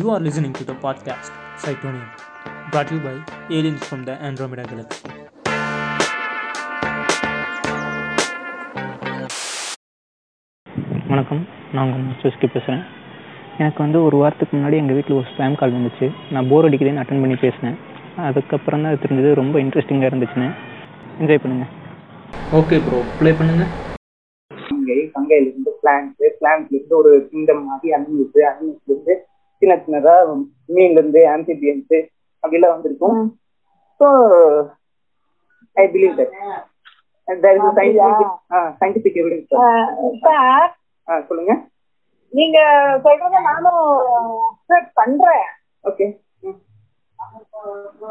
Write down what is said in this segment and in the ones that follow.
You are listening to the podcast Cytonium, brought to you by aliens from the Andromeda Galaxy. வணக்கம். நான் உங்கள் மிஸ்டர்ஸ்க்கு பேசுகிறேன். எனக்கு வந்து ஒரு வாரத்துக்கு முன்னாடி எங்கள் வீட்டில் ஒரு ஸ்பேம் கால் வந்துச்சு. நான் போர் அடிக்குதுன்னு அட்டன் பண்ணி பேசினேன். அதுக்கப்புறம் தான் தெரிஞ்சது ரொம்ப இன்ட்ரெஸ்டிங்காக இருந்துச்சுன்னு. என்ஜாய் பண்ணுங்கள் ஓகே ப்ரோ ப்ளே பண்ணுங்க. கங்கை கங்கையில இருந்து பிளான்ஸ் பிளான்ஸ்ல இருந்து ஒரு கிங்டம் மாதிரி அனிமல்ஸ் அனிமல்ஸ்ல இருந்து சின்ன சின்னதா மீன்ல இருந்து ஆம்பிபியன்ஸ் அப்படிலாம் வந்திருக்கும். So I believe that scientific evidence. Sir சொல்லுங்க. நீங்க சொல்றத நானும் accept பண்றேன். ஓகே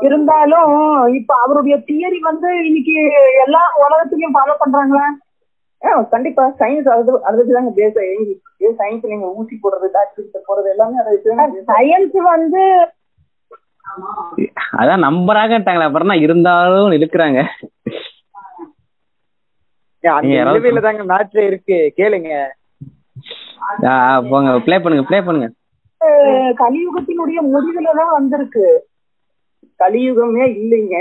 இருந்தாலும் இப்ப அவருடைய தியரி வந்து இன்னைக்கு எல்லா உலகத்திலயும் ஃபாலோ பண்றாங்களா? கண்டிப்பா. சயின்ஸ் அது அதை வச்சு தாங்க பேச இருக்கு. சயின்ஸ் நீங்க ஊசி போடுறது டாக்டர் போடுறது எல்லாமே அதை வச்சு சயின்ஸ் வந்து அதான் நம்பராகட்டாங்களே அப்புறம் தான் இருந்தாலும் இழுக்கிறாங்க. நிலவையில தாங்க இருக்கு. கேளுங்க. போங்க ப்ளே பண்ணுங்க ப்ளே பண்ணுங்க. கலியுகத்தினுடைய முடிவுல தான் வந்திருக்கு. கலியுகமே இல்லைங்க.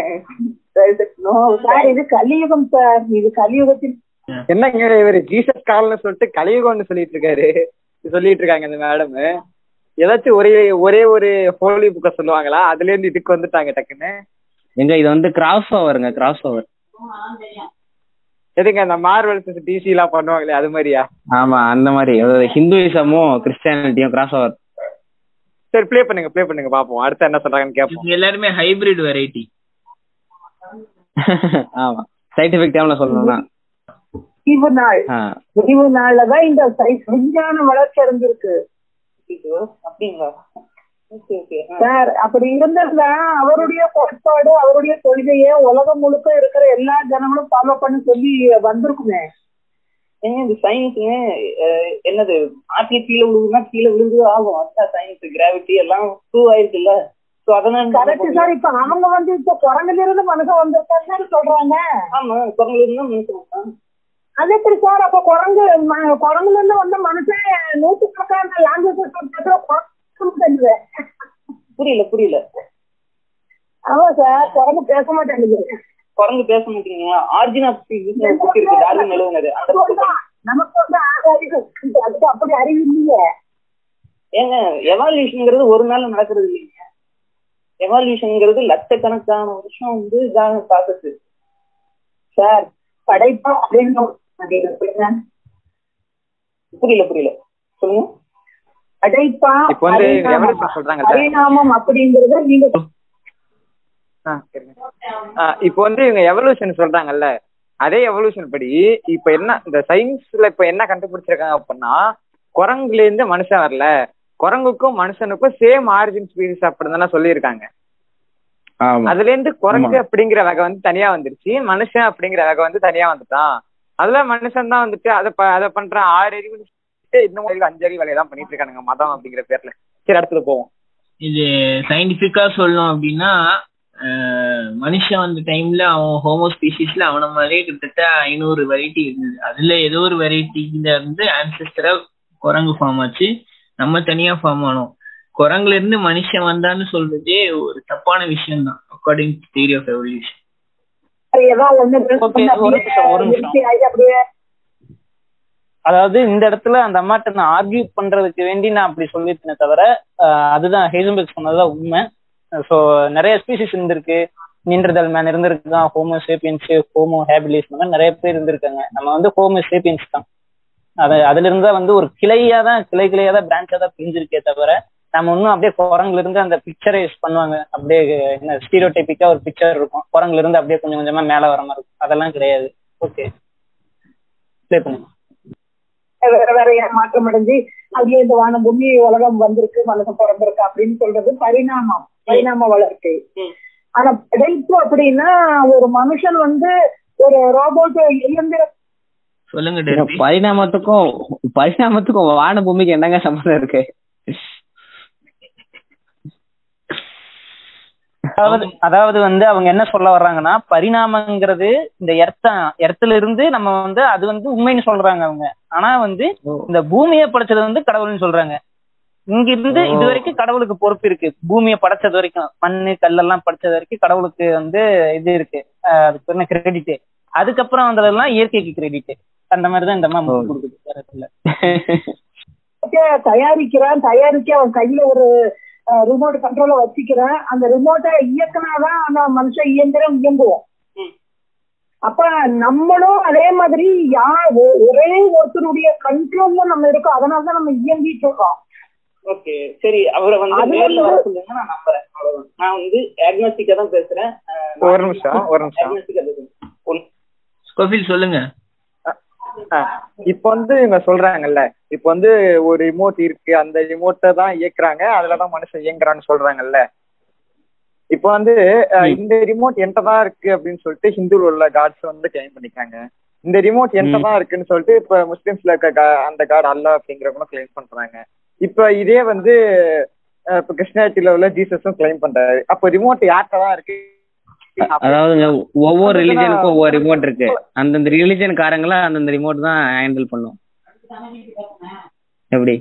இது கலியுகம் சார். இது கலியுகத்தின் என்னங்க இவரு ஜீசஸ் கால்னு சொல்லிட்டு கலியுகம்னு சொல்லிட்டு இருக்காரு சொல்லிட்டு இருக்காங்க இந்த மேடம் ஏதாச்சும் ஒரே ஒரே ஒரு ஹோலி புக்க சொல்லுவாங்களா? அதுல இருந்து இதுக்கு வந்துட்டாங்க டக்குன்னு. எங்க இது வந்து கிராஸ் ஓவருங்க கிராஸ் ஓவர் எதுங்க அந்த மார்வல்ஸ் டிசி எல்லாம் பண்ணுவாங்களே அது மாதிரியா? ஆமா அந்த மாதிரி. அதாவது ஹிந்துயிசமும் கிறிஸ்டியானிட்டியும் கிராஸ் ஓவர் சரி ப்ளே பண்ணுங்க ப்ளே பண்ணுங்க பாப்போம். அடுத்து என்ன சொல்றாங்கன்னு கேட்போம் இவங்க எல்லாருமே ஹைபிரிட் வெரைட்டி ஆமா. சயின்டிபிக் டைம்ல சொல்லணும்னா. முடிவு நாள். முடிவு நாள்ல தான் இந்த சயின்ஸ் விஞ்ஞான வளர்ச்சி அடைஞ்சிருக்கு. அப்படிங்களா? Okay okay. சார் அப்படி இருந்திருந்தா அவருடைய கோட்பாடு அவருடைய கொள்கையை உலகம் முழுக்க இருக்கிற எல்லா ஜனங்களும் ஃபாலோ பண்ண சொல்லி வந்திருக்குமே. ஏங்க இந்த சயின்ஸுங்க என்னது ஆட்டில் கீழே விழுகுனா கீழே விழுந்து ஆகும். அதான் சயின்ஸ் கிராவிட்டி எல்லாம் ப்ரூவ் ஆயிருக்குல்ல. கரெக்ட் சார் இப்ப அவங்க வந்து இப்ப குரங்குல இருந்து மனுஷன் வந்திருக்காங்கன்னு சொல்றாங்க. ஆமா குரங்குல இருந்தா மனுஷன் அது எப்படி சார் அப்ப குரங்கு குரங்குல இருந்து வந்த மனுஷன் நூற்றுக்கணக்கான லாங்குவேஜ் புரியல புரியல. ஆமா சார் குரங்கு பேச மாட்டேங்குது. குரங்கு பேச மாட்டீங்க ஆர்ஜின் ஆஃப் புக் இருக்கு. டார்வின் எழுதுனது. நமக்கு வந்து அதுக்கு அப்படி அறிவு இல்லையே. ஏங்க எவால்யூஷன்ங்கிறது ஒரு நாள் நடக்கிறது இல்லைங்க. எவால்யூஷன்ங்கிறது லட்சக்கணக்கான வருஷம் வந்து இதாக ப்ராசஸ் சார் படைப்பா அப்படின்னு? புரியல புரியல. சொல்லுங்க. வந்து பரிணாமம். அப்படிங்கறத நீங்க இப்போ வந்து இவங்க எவல்யூஷன் சொல்றாங்கல்ல அதே எவல்யூஷன் படி இப்ப என்ன இந்த சயின்ஸ்ல இப்ப என்ன கண்டுபிடிச்சிருக்காங்க அப்படின்னா குரங்குல இருந்து மனுஷன் வரல. குரங்குக்கும் மனுஷனுக்கும் சேம் ஆரிஜின் ஸ்பீசிஸ் அப்படின்னு சொல்லியிருக்காங்க. ஆமா. அதுல இருந்து குரங்கு. அப்படிங்கிற வகை வந்து தனியா வந்துருச்சு மனுஷன் அப்படிங்கிற வகை வந்து தனியா வந்துட்டான். அதெல்லாம் மனுஷன் தான் வந்துட்டு அதை அதை பண்றான் ஆறு அறிவு இன்னும் அஞ்சு அறிவு வேலையை தான் பண்ணிட்டு இருக்கானுங்க மதம் அப்படிங்கிற பேர்ல. சரி இடத்துல போவோம். இது சயின்டிபிக்கா சொல்லணும் அப்படின்னா மனுஷன் வந்த டைம்ல அவன் ஹோமோ ஸ்பீசிஸ்ல அவன மாதிரியே கிட்டத்தட்ட ஐநூறு வெரைட்டி இருந்தது. அதுல ஏதோ ஒரு வெரைட்டில இருந்து ஆன்சஸ்டரா குரங்கு ஃபார்ம் ஆச்சு. நம்ம தனியா ஃபார்ம் ஆனோம். குரங்குல இருந்து மனுஷன் வந்தான்னு சொல்றதே ஒரு தப்பான விஷயம் தான் according to theory of evolution அதாவது இந்த இடத்துல அந்த அம்மாட்ட நான் ஆர்கியூ பண்றதுக்கு வேண்டி நான் அப்படி சொல்லியிருக்கேனே தவிர அதுதான் ஹேசன்பெர்க் சொன்னதுதான் உண்மை. ஸோ நிறைய ஸ்பீசிஸ் இருந்திருக்கு. நின்றதல் மேன் இருந்திருக்கான் ஹோமோ சேப்பியன்ஸ் ஹோமோ ஹேபிலிஸ் இந்த மாதிரி நிறைய பேர் இருந்திருக்காங்க. நம்ம வந்து ஹோமோ சேப்பியன்ஸ் தான். அது அதுல இருந்தா வந்து ஒரு கிளையா தான் கிளை கிளையா தான் பிரான்ச்சா தான் பிரிஞ்சிருக்கே தவிர நம்ம இன்னும் அப்படியே குரங்குல இருந்து அந்த பிக்சரை யூஸ் பண்ணுவாங்க. அப்படியே என்ன ஸ்டீரியோடைபிக்கா ஒரு பிக்சர் இருக்கும். குரங்குல இருந்து அப்படியே கொஞ்சம் கொஞ்சமா மேல வர மாதிரி இருக்கும். அதெல்லாம் கிடையாது. ஓகே ப்ளே பண்ணுங்க. வேற வேற ஏன் மாற்றம் அடைஞ்சு அப்படியே இந்த வானம் பூமி உலகம் வந்திருக்கு மனுஷன் பிறந்திருக்கு அப்படின்னு சொல்றது பரிணாமம் பரிணாம வளர்ச்சி ஆனா படைப்பு அப்படின்னா ஒரு மனுஷன் வந்து ஒரு ரோபோட் இயந்திர சொல்லுங்க பரிணாமத்துக்கும் பரிணாமத்துக்கும் வான பூமிக்கு என்னங்க சம்மந்தம் இருக்கு? அதாவது அதாவது வந்து அவங்க என்ன சொல்ல வர்றாங்கன்னா பரிணாமங்கிறது இந்த எர்த்த எர்த்துல இருந்து நம்ம வந்து அது வந்து உண்மைன்னு சொல்றாங்க அவங்க. ஆனா வந்து இந்த பூமியை படைச்சது வந்து கடவுள்னு சொல்றாங்க. இங்க இருந்து. இது வரைக்கும் கடவுளுக்கு பொறுப்பு இருக்கு. பூமியை படைச்சது வரைக்கும் மண்ணு கல்லெல்லாம் படைச்சது வரைக்கும் கடவுளுக்கு வந்து இது இருக்கு. அதுக்கு என்ன? கிரெடிட் அதுக்கப்புறம் வந்ததெல்லாம் இயற்கைக்கு கிரெடிட் அந்த மாதிரிதான் இந்த அம்மா. கொடுக்குது. தயாரிக்கிறான் தயாரிக்க அவன் கையில ஒரு ரிமோட் கண்ட்ரோல வச்சுக்கிறான். அந்த ரிமோட்டை இயக்குனாதான் அந்த மனுஷன் இயந்திரம் இயங்குவோம். அப்ப நம்மளும் அதே மாதிரி யா ஒ- ஒரே ஒருத்தருடைய கண்ட்ரோல்ல நம்ம இருக்கோம். அதனாலதான் நம்ம இயங்கிட்டு இருக்கோம். ஓகே. சரி அவரை வந்து நேர்ல வர சொல்லுங்க. நான் நம்புறேன். நான் வந்து ஆ தான் பேசுறேன். ஒரு நிமிஷம் ஒரு நிமிஷம். கோபில் சொல்லுங்க. இப்ப வந்து இவங்க சொல்றாங்கல்ல இப்ப வந்து ஒரு ரிமோட் இருக்கு அந்த ரிமோட்டை தான் இயக்குறாங்க அதுலதான் மனுஷன் இயங்குறான்னு சொல்றாங்கல்ல. இப்ப வந்து இந்த ரிமோட் என்கிட்ட தான் இருக்கு அப்படின்னு சொல்லிட்டு ஹிந்துல உள்ள காட்ஸ் வந்து கிளைம் பண்ணிக்காங்க இந்த ரிமோட் என்கிட்ட தான் இருக்குன்னு சொல்லிட்டு இப்ப முஸ்லிம்ஸ்ல இருக்க அந்த காட் அல்லா அப்படிங்கிறவங்களும் கிளைம் பண்றாங்க. இப்ப இதே வந்து இப்ப கிருஷ்ணாட்டில உள்ள ஜீசஸும் கிளைம் பண்றாரு. அப்ப ரிமோட் யார்கிட்ட தான் இருக்கு? அதாவதுங்க ஒவ்வொரு ரிலிஜனுக்கும் ஒவ்வொரு ரிமோட் இருக்கு. அந்தந்த ரிலிஜன் காரங்கள அந்தந்த ரிமோட் தான் ஹேண்டில் பண்ணும். எப்படி?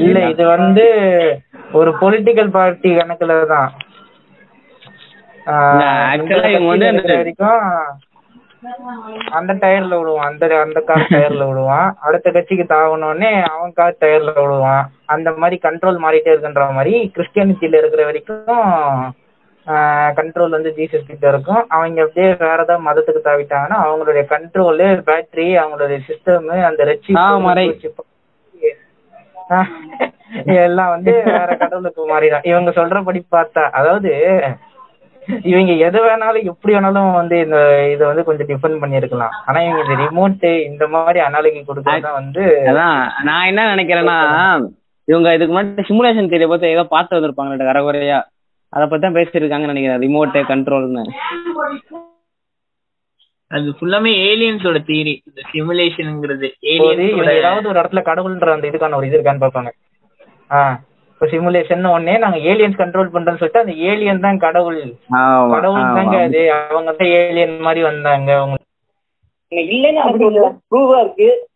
இல்ல இது வந்து ஒரு பொலிட்டிக்கல் பார்ட்டி கணக்குல தான். actually இவங்க வந்து அந்த- டயர்ல விடுவான். அந்த அந்த கார் டயர்ல விடுவான். அடுத்த கட்சிக்கு தாவணுன்னே அவன் கார் டயர்ல விடுவான். அந்த மாதிரி கண்ட்ரோல் மாறிட்டே இருக்குன்ற மாதிரி கிறிஸ்டியானிட்டியில இருக்கிற வரைக்கும் கண்ட்ரோல் வந்து ஜீசஸ் கிட்ட இருக்கும். அவங்க அப்படியே வேற ஏதாவது மதத்துக்கு தாவிட்டாங்கன்னா அவங்களுடைய கண்ட்ரோலு பேட்டரி அவங்களுடைய சிஸ்டம் அந்த ரெச்சி. எல்லாம் வந்து வேற கடவுளுக்கு மாறிடும். இவங்க சொல்றபடி பார்த்தா அதாவது இவங்க எது வேணாலும் எப்படி வேணாலும் வந்து இந்த இதை வந்து கொஞ்சம் டிஃபெண்ட் பண்ணியிருக்கலாம். ஆனா இவங்க இந்த ரிமோட் இந்த மாதிரி அனாலஜி கொடுக்கறதா வந்து அதான் நான் என்ன நினைக்கிறேன்னா இவங்க இதுக்கு முன்னாடி சிமுலேஷன் தெரிய பத்தி ஏதோ பார்த்து வந்திருப்பாங்க கரகுறையா. அதை பத்தி தான் பேசியிருக்காங்கன்னு நினைக்கிறேன் ரிமோட்டு கண்ட்ரோல்னு அது ஃபுல்லாமே ஏலியன்ஸோட தியரி இந்த சிமுலேஷன்ங்கிறது ஏலியன்ஸோட ஏதாவது ஒரு இடத்துல கடவுள்ன்ற அந்த இதுக்கான ஒரு இது இருக்கான்னு பார்ப்பாங்க. ஆ. இப்போ சிமுலேஷன் உடனே நாங்க ஏலியன்ஸ் கண்ட்ரோல் பண்றோம்னு சொல்லிட்டு அந்த ஏலியன் தான் கடவுள். கடவுள் தாங்க. அது. அவங்க தான் ஏலியன் மாதிரி வந்தாங்க அவங்க. இல்லைன்னு எனக்கு இல்ல ப்ரூவா இருக்கு.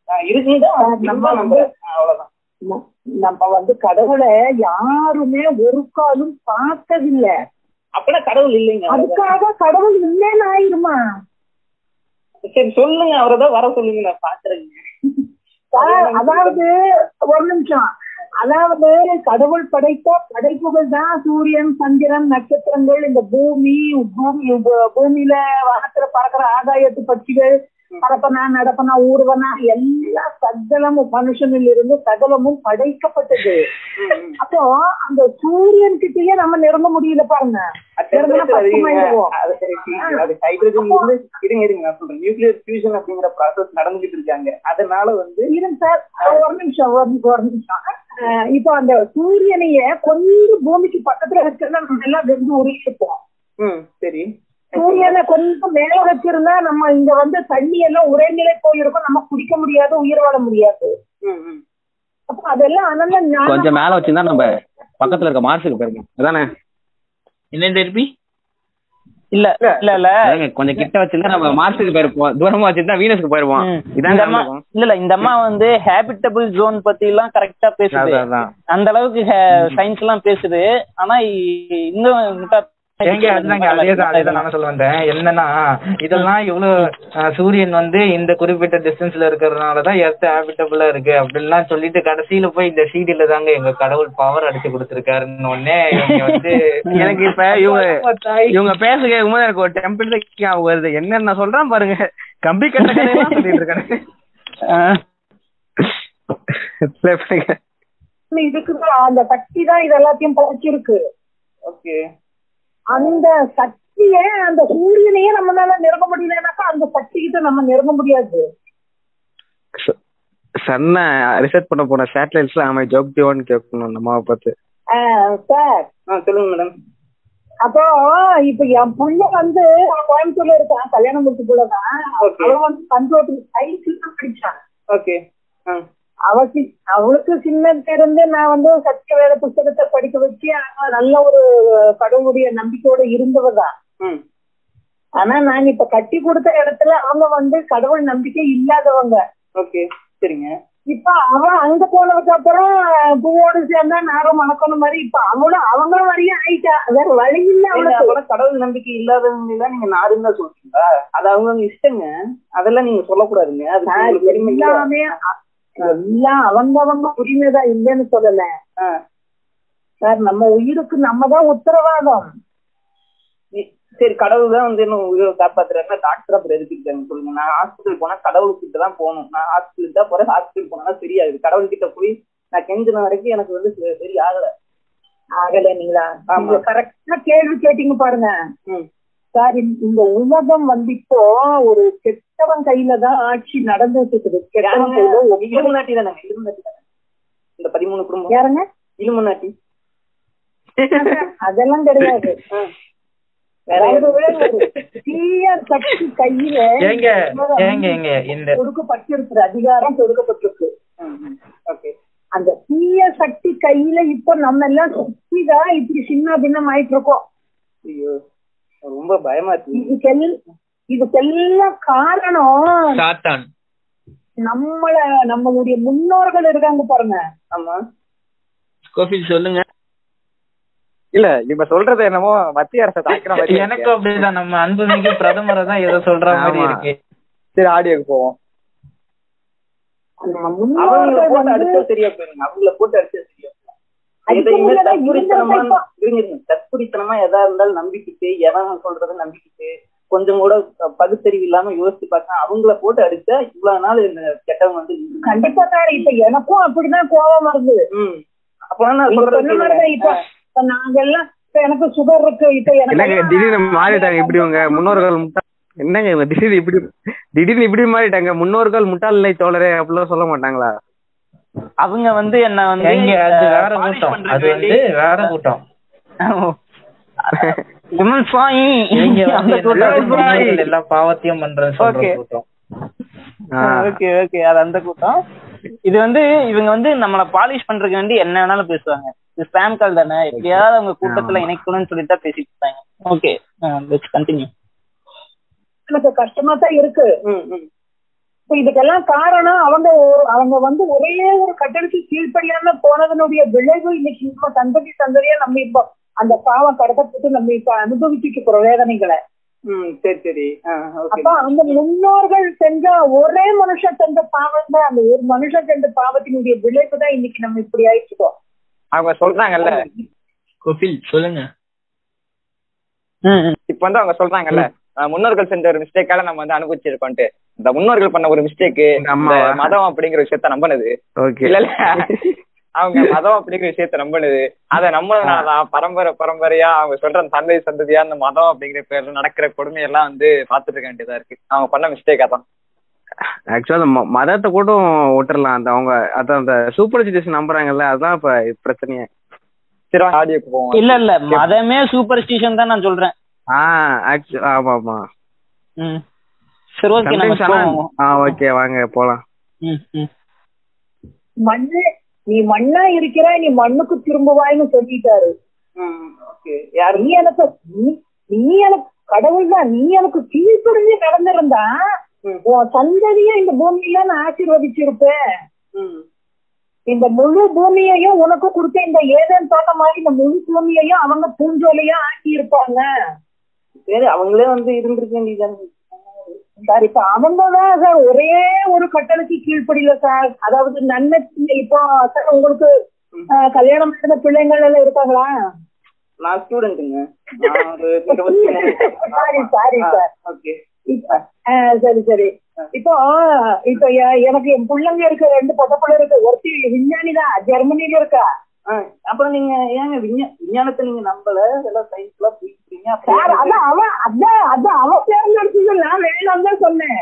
நம்ம அவ்வளவுதான். ந- நம்ம வந்து கடவுளை யாருமே ஒரு காலும் பார்த்ததில்லை. அப்படின்னா கடவுள் இல்லைங்க. அதுக்காக கடவுள் இல்லைன்னு ஆயிருமா? சரி சொல்லுங்க அவரை தான் வர சொல்லுங்க நான் பாக்குறேங்க. அதாவது ஒரு நிமிஷம். அதாவது கடவுள் படைத்த படைப்புகள் தான் சூரியன் சந்திரன் நட்சத்திரங்கள். இந்த பூமி பூமி பூமியில வானத்துல பறக்கிற ஆகாயத்து பட்சிகள் பரப்பனா நடப்பனா ஊர்வனா எல்லா சகலமும் மனுஷனில் இருந்து சகலமும் படைக்கப்பட்டது. அப்போ அந்த சூரியன் கிட்டயே நம்ம நெருங்க முடியல பாருங்க. நியூக்ளியர் ஃபியூஷன் அப்படிங்கிற ப்ராசஸ் நடந்துகிட்டு இருக்காங்க அதனால வந்து இருங்க சார் ஒரு நிமிஷம் ஒரு நிமிஷம் ஒரு நிமிஷம். அஹ் இப்போ அந்த சூரியனைய கொஞ்சம் பூமிக்கு பக்கத்துல வச்சிருந்தா நம்ம எல்லாம் வெந்து ம் சரி. சூரியனை கொஞ்சம் மேல வச்சிருந்தா நம்ம இங்க வந்து தண்ணி எல்லாம் ஒரே நிலை போயிருக்கும். நம்ம குடிக்க முடியாது உயிர் வாழ முடியாது. அப்ப அதெல்லாம் ஞானம் கொஞ்சம் மேல வச்சிருந்தா நம்ம பக்கத்துல இருக்க மார்ஸுக்கு போயிருக்கோம் அதானே? என்ன திருப்பி இல்ல இல்ல இல்ல கொஞ்சம் கிட்ட வச்சிருந்தா நம்ம மார்ஸுக்கு போயிருப்போம். தூரமா வச்சிருந்தா வீனஸ்க்கு போயிருப்போம் ம். இதான் இந்த அம்மா நடக்கும். இல்ல இல்ல இந்த அம்மா வந்து ஹேபிட்டபிள் ஜோன் பத்தி எல்லாம் கரெக்டா பேசுது. அந்த அளவுக்கு சயின்ஸ் எல்லாம் பேசுது. ஆனா இன்னும் ஏங்க அதுதாங்க அதேதான் அதேதான் நான் சொல்ல வந்தேன். என்னன்னா இதெல்லாம் இவ்வளவு சூரியன் வந்து இந்த குறிப்பிட்ட டிஸ்டன்ஸ்ல இருக்கிறதுனாலதான் எர்த் ஹேபிட்டபிளா இருக்கு அப்படின்லாம் சொல்லிட்டு கடைசியில போய் இந்த சீடில தாங்க எங்க கடவுள் பவர் அடிச்சு கொடுத்துருக்காருன்னு உடனே இவங்க வந்து எனக்கு இப்ப இவங்க இவங்க பேச கேட்கும்போது எனக்கு ஒரு டெம்பிள் ஞாபகம் வருது. என்ன நான் சொல்றேன் பாருங்க. கம்பி கட்ட கதையெல்லாம் சொல்லிட்டு பண்ணுங்க. இருக்குது அந்த சக்தி தான் இது எல்லாத்தையும் படைச்சிருக்கு. ஓகே. அந்த சக்தியை அந்த சூரியனையே நம்மளால நெருங்க முடியலனாக்கா அந்த சக்தி கிட்ட நம்ம நெருங்க முடியாது. சன்ன ரிசர்ச் பண்ண போன சேட்டலைட்ஸ்ல அவன் ஜோக் டியோன்னு கேட்கணும் நம்ம பார்த்து. ஆஹ் சார் சொல்லுங்க மேடம் அப்போ இப்ப என் புள்ள வந்து கோயம்புத்தூர்ல இருக்கான் கல்யாணம் முடிச்சு Okay. அவன் வந்து கம்ப்யூட்டர் சயின்ஸ் தான் படிச்சான் ஓகே ஆ அவ சி- அவளுக்கு சின்னதுல இருந்து நான் வந்து சத்திய வேத புஸ்தகத்தை படிக்க வச்சு நல்ல ஒரு கடவுளுடைய நம்பிக்கையோட இருந்தவதான் ஆனா நான் இப்ப கட்டி கொடுத்த இடத்துல அவங்க வந்து கடவுள் நம்பிக்கை இல்லாதவங்க. ஓகே சரிங்க. இப்ப அவன் அங்க போனதுக்கு அப்புறம் பூவோடு சேர்ந்தா நாகம் மணக்கணும் மாதிரி இப்ப அவளும் அவங்க மாதிரியே ஆயிட்டா. வேற வழி இல்ல அவளுக்கு. அப்பெல்லாம் கடவுள் நம்பிக்கை இல்லாதவங்க எல்லாம் நீங்க நாருன்னு தான் சொல்றீங்களா? அது அவங்க இஷ்டங்க. அதெல்லாம் நீங்க சொல்லக்கூடாதுங்க. அது. எல்லாமே எல்லாம் அவங்கவங்க உரிமைதான் இல்லைன்னு சொல்லல. சார் நம்ம உயிருக்கு நம்ம தான் உத்தரவாதம் சரி கடவுள் தான் வந்து என்ன உயிரை காப்பாத்துறாருன்னா டாக்டர் அப்புறம் எதுக்கு இருக்காங்க சொல்லுங்க. நான் ஹாஸ்பிட்டல் போனா கடவுள் கிட்ட தான் போகணும். நான் ஹாஸ்பிட்டல் தான் போறேன். ஹாஸ்பிட்டல் போனா சரியாகுது கடவுள் கிட்ட போய் நான் கெஞ்சின வரைக்கும் எனக்கு வந்து சரி- ஆகல. ஆகல நீங்களா? ஆமா. நீங்க கரெக்டா கேள்வி கேட்டீங்க பாருங்க. சார் இந்த- உலகம் வந்து இப்போ ஒரு கெட்டவன் கையில தான் ஆட்சி நடந்துட்டு இருக்குது. கெட்டவன் கையில இலுமினாட்டி தானங்க இலுமினாட்டி தானே? இந்த பதிமூணு குடும்பம்? யாருங்க? இலுமினாட்டி அதெல்லாம் கிடையாது. சக்தி கையில ஏங்க ஏங்க ஏங்க இந்த கொடுக்கப்பட்டிருக்கு அதிகாரம் கொடுக்கப்பட்டிருக்கு. ஓகே. அந்த தீய சக்தி கையில இப்ப நம்ம எல்லாம் சுத்திதான் இப்படி சின்ன பின்னம் ஆயிட்டு இருக்கோம். ஐயோ. ரொம்ப பயமா இருக்கு. இதுக்கெல்லாம் இதுக்கெல்லாம் காரணம். சாத்தான். நம்மள நம்மளுடைய முன்னோர்கள் இருக்காங்க பாருங்க. ஆமா. கோபில் சொல்லுங்க. இல்ல இவங்க சொல்றது என்னமோ மத்திய அரசை தாக்குற மாதிரி. எனக்கும் அப்படிதான். நம்ம அன்புமிகு பிரதமரை தான் ஏதோ சொல்ற மாதிரி. இருக்கு. சரி ஆடியோக்கு போவோம். நம்ம அவங்கள முன்னோர்கள் போட்டு அடிச்சா சரியா போயிருங்க அவங்கள போட்டு அடிச்சா சரியா தற்குறித்தனமா எதா இருந்தாலும் நம்பிக்கிட்டு எவன் சொல்றத நம்பிக்கிட்டு கொஞ்சம் கூட பகுத்தறிவு இல்லாம யோசிச்சு பார்த்தா அவங்கள போட்டு அடிச்சா இவ்வளவு நாள் இந்த கெட்டவங்க வந்து கண்டிப்பா சார் இப்ப எனக்கும் அப்படிதான் கோபம் வருது. அப்ப நான் நீங்க சொல்றது சொன்ன மாதிரிதான் இப்ப கேளுங்க. இப்ப நாங்க எல்லாம் இப்ப எனக்கு சுகர் இருக்கு இப்ப என்னங்க எனக்கு திடீர்னு மாறிட்டாங்க இப்படி உங்க முன்னோர்கள் முட்டா என்னங்க இவங்க திடீர்னு இப்படி திடீர்னு இப்படி மாறிட்டாங்க முன்னோர்கள் முட்டாள் இல்லை தோழரே அப்படிலாம் சொல்ல மாட்டாங்களா அவங்க வந்து என்ன வந்து அது வேற கூட்டம். அது வந்து வேற கூட்டம். விமல் சுவாமி நீங்க வந்து எல்லா பாவத்தையும் சொல்ற. கூட்டம். ஆ. ஓகே ஓகே அது அந்த கூட்டம். இது வந்து இவங்க வந்து நம்மள பாலிஷ் பண்றதுக்கு வேண்டி என்ன வேணாலும் பேசுவாங்க. இது ஸ்பாம் கால் தானே? எப்படியாவது அவங்க கூட்டத்துல. இணைக்கணும்னு சொல்லிட்டு தான் பேசிட்டு ஓகே லெட்ஸ் கண்டினியூ எனக்கு கஷ்டமா தான் இருக்கு. இதுக்கெல்லாம் காரணம் அவங்க அவங்க வந்து ஒரே ஒரு கட்டணத்துக்கு கீழ்ப்படியாம போனதனுடைய விளைவு இன்னைக்கு நம்ம சந்ததி சந்ததியா நம்ம இப்போ அந்த பாவம் கடத்தப்பட்டு நம்ம இப்ப அனுபவிச்சுட்டு இருக்கிற வேதனைகளை. ம், சரி சரி. அப்ப அந்த முன்னோர்கள் செஞ்ச ஒரே மனுஷன் செஞ்ச பாவம் தான். அந்த ஒரு மனுஷன் செஞ்ச பாவத்தினுடைய விளைவு தான் இன்னைக்கு நம்ம இப்படி ஆயிட்டு இருக்கோம். அவங்க சொல்றாங்கல்ல. கோபில் சொல்லுங்க. இப்ப வந்து அவங்க சொல்றாங்கல்ல. முன்னோர்கள் செஞ்ச ஒரு மிஸ்டேக்கால நம்ம வந்து அனுபவிச்சிருக்கோம்ட்டு இந்த முன்னோர்கள் பண்ண ஒரு மிஸ்டேக் ஆமாவா? மதம் அப்படிங்கிற விஷயத்த நம்பினது. ஓகே. இல்ல இல்ல. அவங்க மதம் அப்படிங்கிற விஷயத்த நம்பினது. அதை நம்பினதுனாலதான் பரம்பரை பரம்பரையா அவங்க சொல்ற சந்ததி சந்ததியா அந்த மதம் அப்படிங்கிற பேர்ல நடக்கிற கொடுமையெல்லாம் வந்து பாத்துட்டு இருக்க வேண்டியதா இருக்கு. அவங்க பண்ண மிஸ்டேக்கா தான். ஆக்சுவலா அந்த ம- மதத்தை கூட விட்டுறலாம் அந்த அவங்க அதான் அந்த சூப்பர் ஸ்டிஷன் நம்புறாங்கல்ல அதுதான் இப்ப பிரச்சனையே. சரி ஆடியோக்கு போவோம். இல்ல இல்ல. மதமே சூப்பர் ஸ்டிஷன் தான் நான் சொல்றேன். ஆமா ஆமா ம். சரி ஓகே நம்ம. ஆ வாங்க போலாம். ம், ம். மண்ணு நீ மண்ணா இருக்கிற நீ மண்ணுக்கு திரும்புவாய்னு சொல்லிட்டாரு. ம், ஓகே யாரு? நீ எனக்கு நீ- எனக்கு கடவுள் தான். நீ எனக்கு கீழ்ப்படிஞ்சு நடந்திருந்தா. உன் சந்ததியை இந்த பூமியில நான் ஆசீர்வதிச்சிருப்பேன். ம், இந்த முழு பூமியையும் உனக்கு கொடுத்த இந்த ஏதேன் தோட்டம் மாதிரி இந்த முழு பூமியையும் அவங்க பூஞ்சோலையா ஆக்கி இருப்பாங்க சரி அவங்களே வந்து இருந்திருக்க வேண்டியதானே சார் இப்ப அவங்க தான் சார் ஒரே ஒரு கட்டளைக்கு கீழ்ப்படியில சார். அதாவது நன்மை இப்போ சார் உங்களுக்கு கல்யாணம் பண்ண பிள்ளைங்கள் எல்லாம் இருக்காங்களா? நான் ஸ்டூடெண்ட்டுங்க சாரி சாரி சார் ஓகே சரி சரி. இப்போ இப்ப எனக்கு என் பிள்ளைங்க இருக்கு ரெண்டு பொட்ட பிள்ளை இருக்கு. ஒருத்தி விஞ்ஞானி தான் ஜெர்மனில இருக்கா? அப்புறம் நீங்க ஏங்க விஞ்ஞா- விஞ்ஞானத்தை நீங்க நம்பல? எல்லாம் சயின்ஸ் எல்லாம் போயிட்டீங்க சார் அதான் அவன் அதான் அதான் அவ தேர்ந்தெடுத்தது நான் வேண்டாம் தான் சொன்னேன்.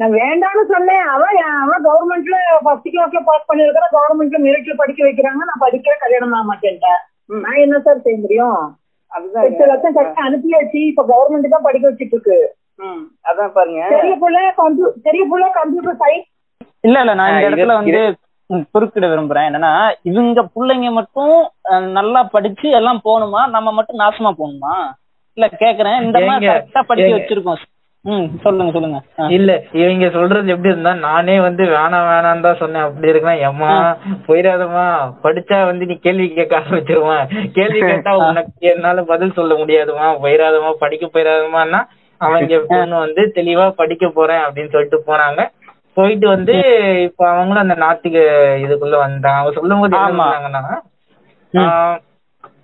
நான் வேண்டாம்னு சொன்னேன். அவன் அவன் கவர்மெண்ட்ல ஃபர்ஸ்ட் கிளாஸ்ல பாஸ் பண்ணிருக்கிற கவர்மெண்ட்ல மெரிட்ல படிக்க வைக்கிறாங்க. நான் படிக்கிற கல்யாணம் ஆக மாட்டேன்ட்டேன். நான் என்ன சார் செய்ய முடியும்? அதுதான் எட்டு லட்சம் கட்டி அனுப்பியாச்சு. இப்ப கவர்மெண்ட் தான் படிக்க வச்சிட்டு இருக்கு ம் அதான் பாருங்க. பெரிய புள்ள கம்ப்யூ பெரிய புள்ள கம்ப்யூட்டர் சயின்ஸ் இல்ல இல்ல நான் இந்த இடத்துல வந்து குறுக்கிட விரும்புறேன். என்னன்னா இவங்க பிள்ளைங்க மட்டும் நல்லா படிச்சு எல்லாம் போகணுமா? நம்ம மட்டும் நாசமா போகணுமா? இல்ல கேக்குறேன். இந்த மாதிரி கரெக்டா படிக்க. வச்சிருக்கோம். சொல்லுங்க சொல்லுங்க. இல்ல இவங்க சொல்றது எப்படி இருந்தா நானே வந்து வேணாம் வேணாம் தான் சொன்னேன். அப்படி இருக்கலாம் ஏம்மா போயிடாதம்மா. படிச்சா வந்து நீ கேள்வி கேட்க ஆரம்பிச்சிருவான் கேள்வி கேட்டா உனக்கு என்னால பதில் சொல்ல முடியாதுமா? போயிடாதம்மா படிக்க போயிடாதமான்னா அவங்க பொண்ணு வந்து தெளிவா படிக்க போறேன் அப்படின்னு சொல்லிட்டு போனாங்க. போயிட்டு வந்து இப்ப அவங்களும் அந்த நாத்திக இதுக்குள்ள வந்தாங்க அவங்க சொல்லும் போது என்ன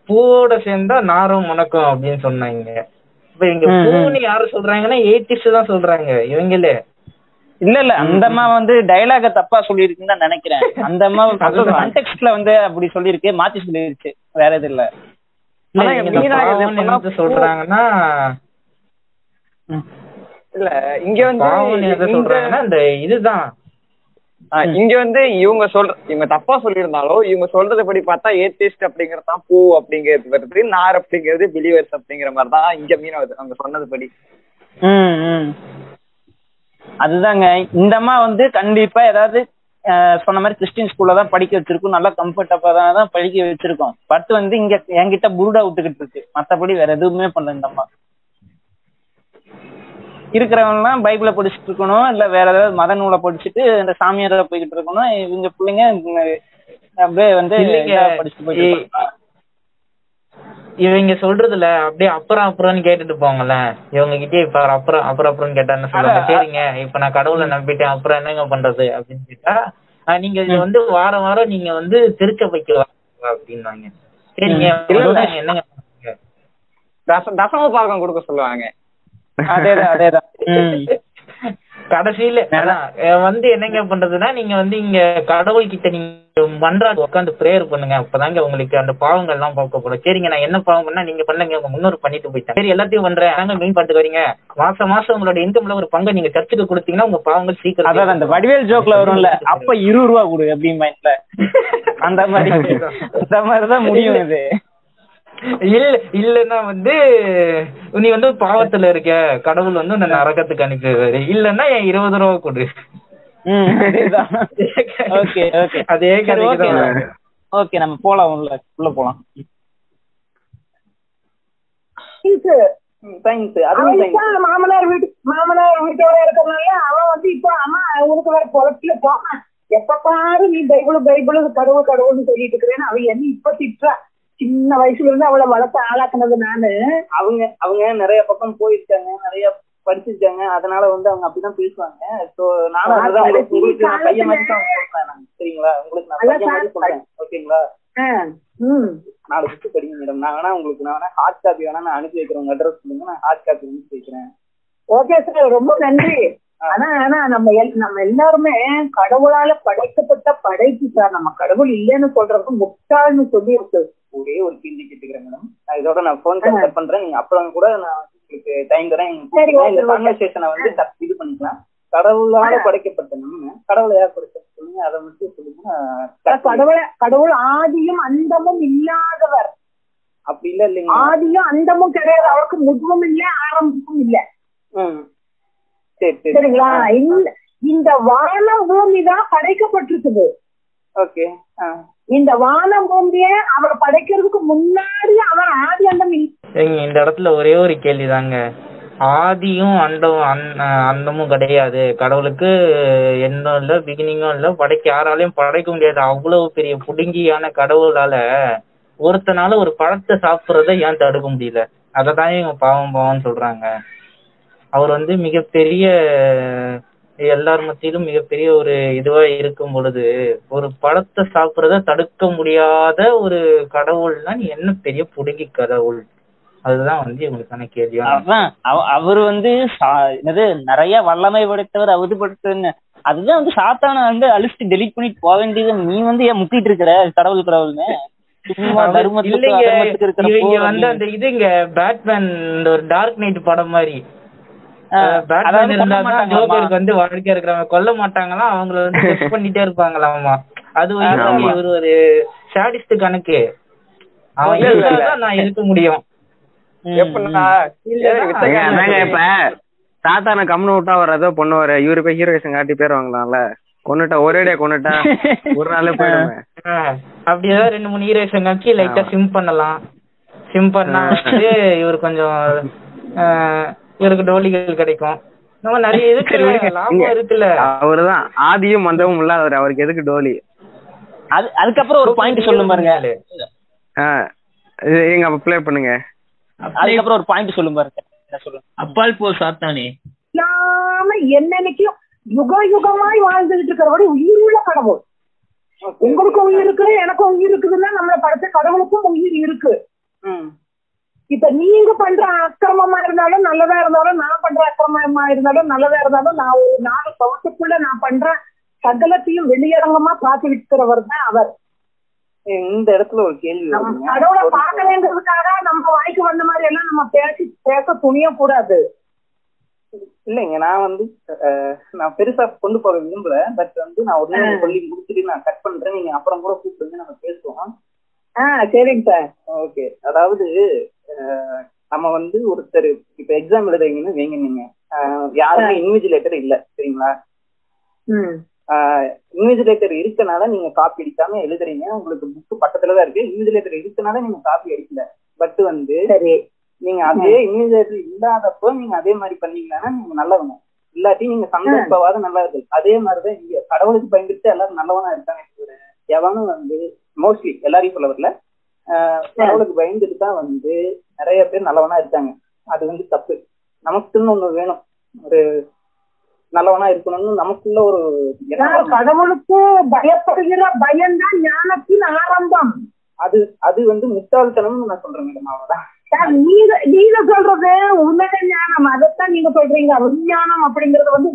பூவோட சேர்ந்தா நாரும் முனக்கும் அப்படின்னு சொன்னாங்க. இப்ப இங்க. பூன்னு யாரு சொல்றாங்கன்னா எயிட்டிஸ் தான் சொல்றாங்க இவங்களே. இல்ல இல்ல. அந்த அம்மா வந்து டயலாக தப்பா சொல்லியிருக்குன்னு தான் நினைக்கிறேன். அந்த அம்மா. கான்டெக்ட்ல வந்து அப்படி சொல்லியிருக்கு மாத்தி சொல்லிருச்சு வேற எது இல்ல. சொல்றாங்கன்னா இல்ல இங்க வந்து சொல்றாங்கன்னா இந்த இதுதான். இங்க வந்து இவங்க சொல்ற இவங்க தப்பா சொல்லியிருந்தாலும் இவங்க சொல்றது படி பார்த்தா ஏத்திஸ்ட் அப்படிங்கறது தான் பூ அப்படிங்கிறது வருது நார் அப்படிங்கிறது பிலிவர்ஸ் அப்படிங்கிற மாதிரி தான் இங்க மீன் வருது அவங்க சொன்னது படி. அதுதாங்க. இந்த அம்மா வந்து கண்டிப்பா ஏதாவது சொன்ன மாதிரி கிறிஸ்டின் ஸ்கூல்ல தான் படிக்க வச்சிருக்கோம் நல்லா கம்ஃபர்டபுளா தான் தான் படிக்க வச்சிருக்கோம். பட் வந்து இங்க என்கிட்ட புருடா விட்டுக்கிட்டு இருக்கு. மத்தபடி வேற எதுவுமே பண்ணல இந்த அம்மா. இருக்கிறவங்கலாம் பைபிள படிச்சுட்டு இருக்கணும் இல்ல வேற ஏதாவது மத நூலை படிச்சுட்டு இந்த சாமியார போய்கிட்டு இருக்கணும். இவங்க பிள்ளைங்க அப்படியே வந்து படிச்சுட்டு போயிட்டு. இவங்க சொல்றதுல அப்படியே அப்புறம் அப்புறம்னு கேட்டுட்டு போங்களேன் இவங்க கிட்டே இப்ப அப்புறம் அப்புறம் அப்புறம் கேட்டா என்ன சொல்லுவாங்க. சரிங்க. இப்ப நான் கடவுளை நம்பிட்டேன். அப்புறம் என்னங்க பண்றது அப்படின்னு கேட்டா நீங்க இது வந்து வாரம் வாரம் நீங்க வந்து திருச்ச வைக்கலாம் அப்படின்னாங்க. சரிங்க. என்னங்க தசம பாகம் கொடுக்க சொல்லுவாங்க. அதேதான் அதேதான். கடைசியில வந்து என்னங்க பண்றதுன்னா நீங்க வந்து இங்க கடவுள் கிட்ட நீங்க மன்றாடு உட்காந்து பிரேயர் பண்ணுங்க. அப்பதாங்க உங்களுக்கு அந்த பாவங்கள் எல்லாம் போக்கப்படும். சரிங்க நான் என்ன பாவம் பண்ணா நீங்க பண்ணுங்க. உங்க முன்னோர் பண்ணிட்டு போயிட்டாங்க. சரி எல்லாத்தையும் பண்றேன். நாங்க மீன் பாட்டு வரீங்க. மாசம் மாசம் உங்களோட இன்கம்ல ஒரு பங்கை நீங்க சர்ச்சுக்கு கொடுத்தீங்கன்னா உங்க பாவங்கள் சீக்கிரம் அதான் அந்த வடிவேல் ஜோக்ல வரும்ல அப்ப இருபது ரூபா கொடு அப்படி மைண்ட்ல அந்த மாதிரி. அந்த மாதிரிதான் முடியும் இது. இல்ல இல்லன்னா வந்து நீ வந்து பாவத்துல இருக்க. கடவுள் வந்து உன்னை நரகத்துக்கு அனுப்பிடுவாரு. இல்லன்னா என் இருபது ரூபா கொடு. ம், அதேதான். Okay okay. அதே ஓகே. நம்ம போலாம் உள்ள உள்ள போலாம். மாமனார் வீட்டு மாமனார் வீட்டோட இருக்கிறதுனால அவன் வந்து இப்போ அம்மா உனக்கு வேற குளத்துல போமா எப்ப பாரு நீ பைபிள் பைபிள் கடவுள் கடவுள்னு சொல்லிட்டு இருக்கிறேன்னு அவன் என்ன இப்ப திட்டுறா. சின்ன வயசுல இருந்து அவளை வளர்த்து ஆளாக்குனது நானு. அவங்க அவங்க நிறைய பக்கம் போயிருக்காங்க நிறைய படிச்சிருக்காங்க. அதனால வந்து அவங்க அப்படிதான் பேசுவாங்க. சோ நானும் அதுதான் உங்களுக்கு உங்களுக்கு நான் பையன் மாதிரி தான் சொல்றேன். சரிங்களா? உங்களுக்கு நான் பையன் மாதிரி சொல்றேன். ஓகேங்களா? நாலு புக்கு படிங்க மேடம் நான் வேணா உங்களுக்கு நான் வேணா ஹார்ட் காப்பி வேணா நான் அனுப்பி வைக்கிறேன். உங்க அட்ரஸ் சொல்லுங்க. நான் ஹார்ட் காப்பி அனுப்பி வைக்கிறேன். ஓகே சார் ரொம்ப நன்றி. ஆனா ஆனா நம்ம நம்ம எல்லாருமே கடவுளால படைக்கப்பட்ட படைப்பு சார் நம்ம கடவுள் இல்லைன்னு சொல்றது முட்டாள்னு சொல்லி இருக்கு ஒரே ஒரு கேள்வி கேட்டுக்கிறேன் மேடம் நான் இதோட நான் ஃபோன் கட் பண்றேன். நீங்க அப்புறம் கூட நான் உங்களுக்கு டைம் தரேன். இந்த. கான்வர்சேஷனை வந்து இது பண்ணிக்கலாம். கடவுளால படைக்கப்பட்ட நம்ம கடவுளை யார் படைச்சா சொல்லுங்க. அதை மட்டும் சொல்லுங்க. கடவுள கடவுள் ஆதியும் அந்தமும் இல்லாதவர். அப்படி இல்ல இல்லைங்க ஆதியும் அந்தமும் கிடையாது. அவருக்கு முதுவும் இல்ல ஆரம்பமும் இல்ல. சரி சரி. சரிங்களா? இந்த இந்த வானம் பூமி தான் படைக்கப்பட்டிருக்குது. ஓகே. இந்த வானம் பூமியை அவர் படைக்கிறதுக்கு முன்னாடி அவர் ஆதி அந்தம் இந்த இடத்துல ஒரே ஒரு கேள்விதாங்க. ஆதியும் அண்டமும் அந்- அந்தமும் கிடையாது. கடவுளுக்கு எண்ணும் இல்ல பிகினிங்கும் இல்ல படைக்க யாராலையும் படைக்க முடியாது. அவ்வளவு பெரிய புடுங்கியான கடவுளால ஒருத்தனால ஒரு பழத்தை சாப்பிடுறத ஏன் தடுக்க முடியல? அததான் இவங்க பாவம் பாவம்னு சொல்றாங்க. அவர் வந்து மிகப்பெரிய எல்லார் மத்தியிலும் மிகப்பெரிய ஒரு இதுவா இருக்கும் பொழுது ஒரு பழத்தை சாப்பிடுறத தடுக்க முடியாத ஒரு கடவுள்னா நீ என்ன பெரிய புடுங்கி கடவுள்? அதுதான் வந்து இவங்களுக்கான அதான் அவ- அவர் வந்து என்னது நிறைய வல்லமை படைத்தவர் அவது படைத்தவர்னு அதுதான் வந்து சாத்தான வந்து அழிச்சு டெலிட் பண்ணிட்டு போக வேண்டியது. நீ வந்து ஏன் முட்டிட்டு இருக்கிற? கடவுள் கடவுள்னு. அவர் இல்லைங்க. இவங்க வந்து அந்த இதுங்க பேட்மேன் இந்த ஒரு டார்க் நைட் படம் மாதிரி. பேட்மேன் அதாவது இருந்தா கொல்ல தான் மாட்டாங்களாமா. ஜோக்கருக்கு வந்து வாழ்க்கை இருக்கிறவங்க கொல்ல மாட்டாங்களாம் அவங்கள வந்து டெஸ்ட் பண்ணிட்டே இருப்பாங்களாமா அது வந்து. இவர் ஒரு சாடிஸ்ட் கணக்கு. அவன். இருந்தாதான் நான் இருக்க முடியும். தாத்தான கம்னு விட்டா அவர் ஏதோ பண்ணுவாரு. இவரு போய் ஹீரோயிசன் காட்டி பேர் வாங்கலாம்ல. கொன்னுட்டா ஒரேடியா கொன்னுட்டா ஒரு நாளே போயிடுமே. அப்படி ஏதாவது ரெண்டு மூணு ஹீரோயிசன் காமிச்சு லைட்டா. சிம் பண்ணலாம். சிம் பண்ணா வந்து இவர் கொஞ்சம் ஆ, இவருக்கு டோலிகள் கிடைக்கும். நம்ம நிறைய. இங்க லாபம் இருக்குல்ல. அவருதான். ஆதியும் மந்தமும் இல்லாதவர். அவருக்கு எதுக்கு டோலி? அது அதுக்கப்புறம் ஒரு பாயிண்ட் சொல்லும் பாருங்க. ஆ இது- எங்க அப்ப ப்ளே பண்ணுங்க. அதுக்கப்புறம் ஒரு பாயிண்ட் சொல்லும் பாருங்க. சொல்லுங்க அப்பால் போ சாத்தானே. இல்லாம என்னன்னைக்கும் யுக யுகமாய் வாழ்ந்துகிட்டு இருக்கிறபடி உயிருள்ள கடவுள். உங்களுக்கும் உயிர் இருக்குது எனக்கும் உயிர் இருக்குதுன்னா நம்மள படைச்ச கடவுளுக்கும் உயிர் இருக்கு. இப்ப நீங்க பண்ற அக்கிரமமா இருந்தாலும் நல்லதா இருந்தாலும் நான் பண்ற அக்கிரமமா இருந்தாலும் நல்லதா இருந்தாலும் நான் ஒரு நாலு சவத்துக்குள்ள நான் பண்ற சகலத்தையும் வெளியரங்கமா பார்த்து இருக்கிறவர் தான் அவர். இந்த இடத்துல ஒரு கேள்வி. கடவுளை ஒரு பார்க்க வேண்டியதுக்காக நம்ம வாய்க்கு வந்த மாதிரி எல்லாம் நம்ம பேசி பேச துணிய கூடாது. இல்லைங்க நான் வந்து நான் பெருசா கொண்டு போக விரும்பல. பட் வந்து நான் ஒரு சொல்லி முடிச்சுட்டு நான் கட் பண்றேன். நீங்க அப்புறம் கூட கூப்பிடுங்க நம்ம பேசுவோம். ஆஹ் சரிங்க சார். ஓகே. அதாவது நம்ம வந்து ஒருத்தர் இப்ப எக்ஸாம் எழுதுறீங்கன்னு வைங்க நீங்க யாருமே இன்விஜிலேட்டர் இல்ல சரிங்களா? இன்விஜிலேட்டர் இருக்கனால நீங்க காப்பி அடிக்காம எழுதுறீங்க. உங்களுக்கு புக் பக்கத்துல தான் இருக்கு. இன்விஜிலேட்டர் இருக்கனால நீங்க காப்பி அடிக்கல. பட் வந்து நீங்க அதே இன்விஜிலேட்டர் இல்லாதப்போ நீங்க அதே மாதிரி பண்ணீங்கன்னா நீங்க நல்லவங்க. இல்லாட்டி நீங்க சந்தர்ப்பவாத நல்லவர்கள். அதே மாதிரிதான் இங்க கடவுளுக்கு பயந்துட்டு எல்லாரும் நல்லவனா இருக்காங்க. எவனும் வந்து மோஸ்ட்லி எல்லாரையும் சொல்ல வரல. கடவுளுக்கு பயந்துட்டு தான் வந்து நிறைய பேர் நல்லவனா இருக்காங்க. அது வந்து தப்பு. நமக்குன்னு ஒண்ணு வேணும். ஒரு நல்லவனா இருக்கணும்னு நமக்குள்ள ஒரு. கடவுளுக்கு பயப்படுகிற பயம்தான் ஞானத்தின் ஆரம்பம். அது அது வந்து முட்டாள்தனம்னு நான் சொல்றேன் மேடம் அவ்வளவுதான். நீங்க நீங்க சொல்றது உன்னத ஞானம். அதைத்தான் நீங்க சொல்றீங்க. விஞ்ஞானம் அப்படிங்கறது வந்து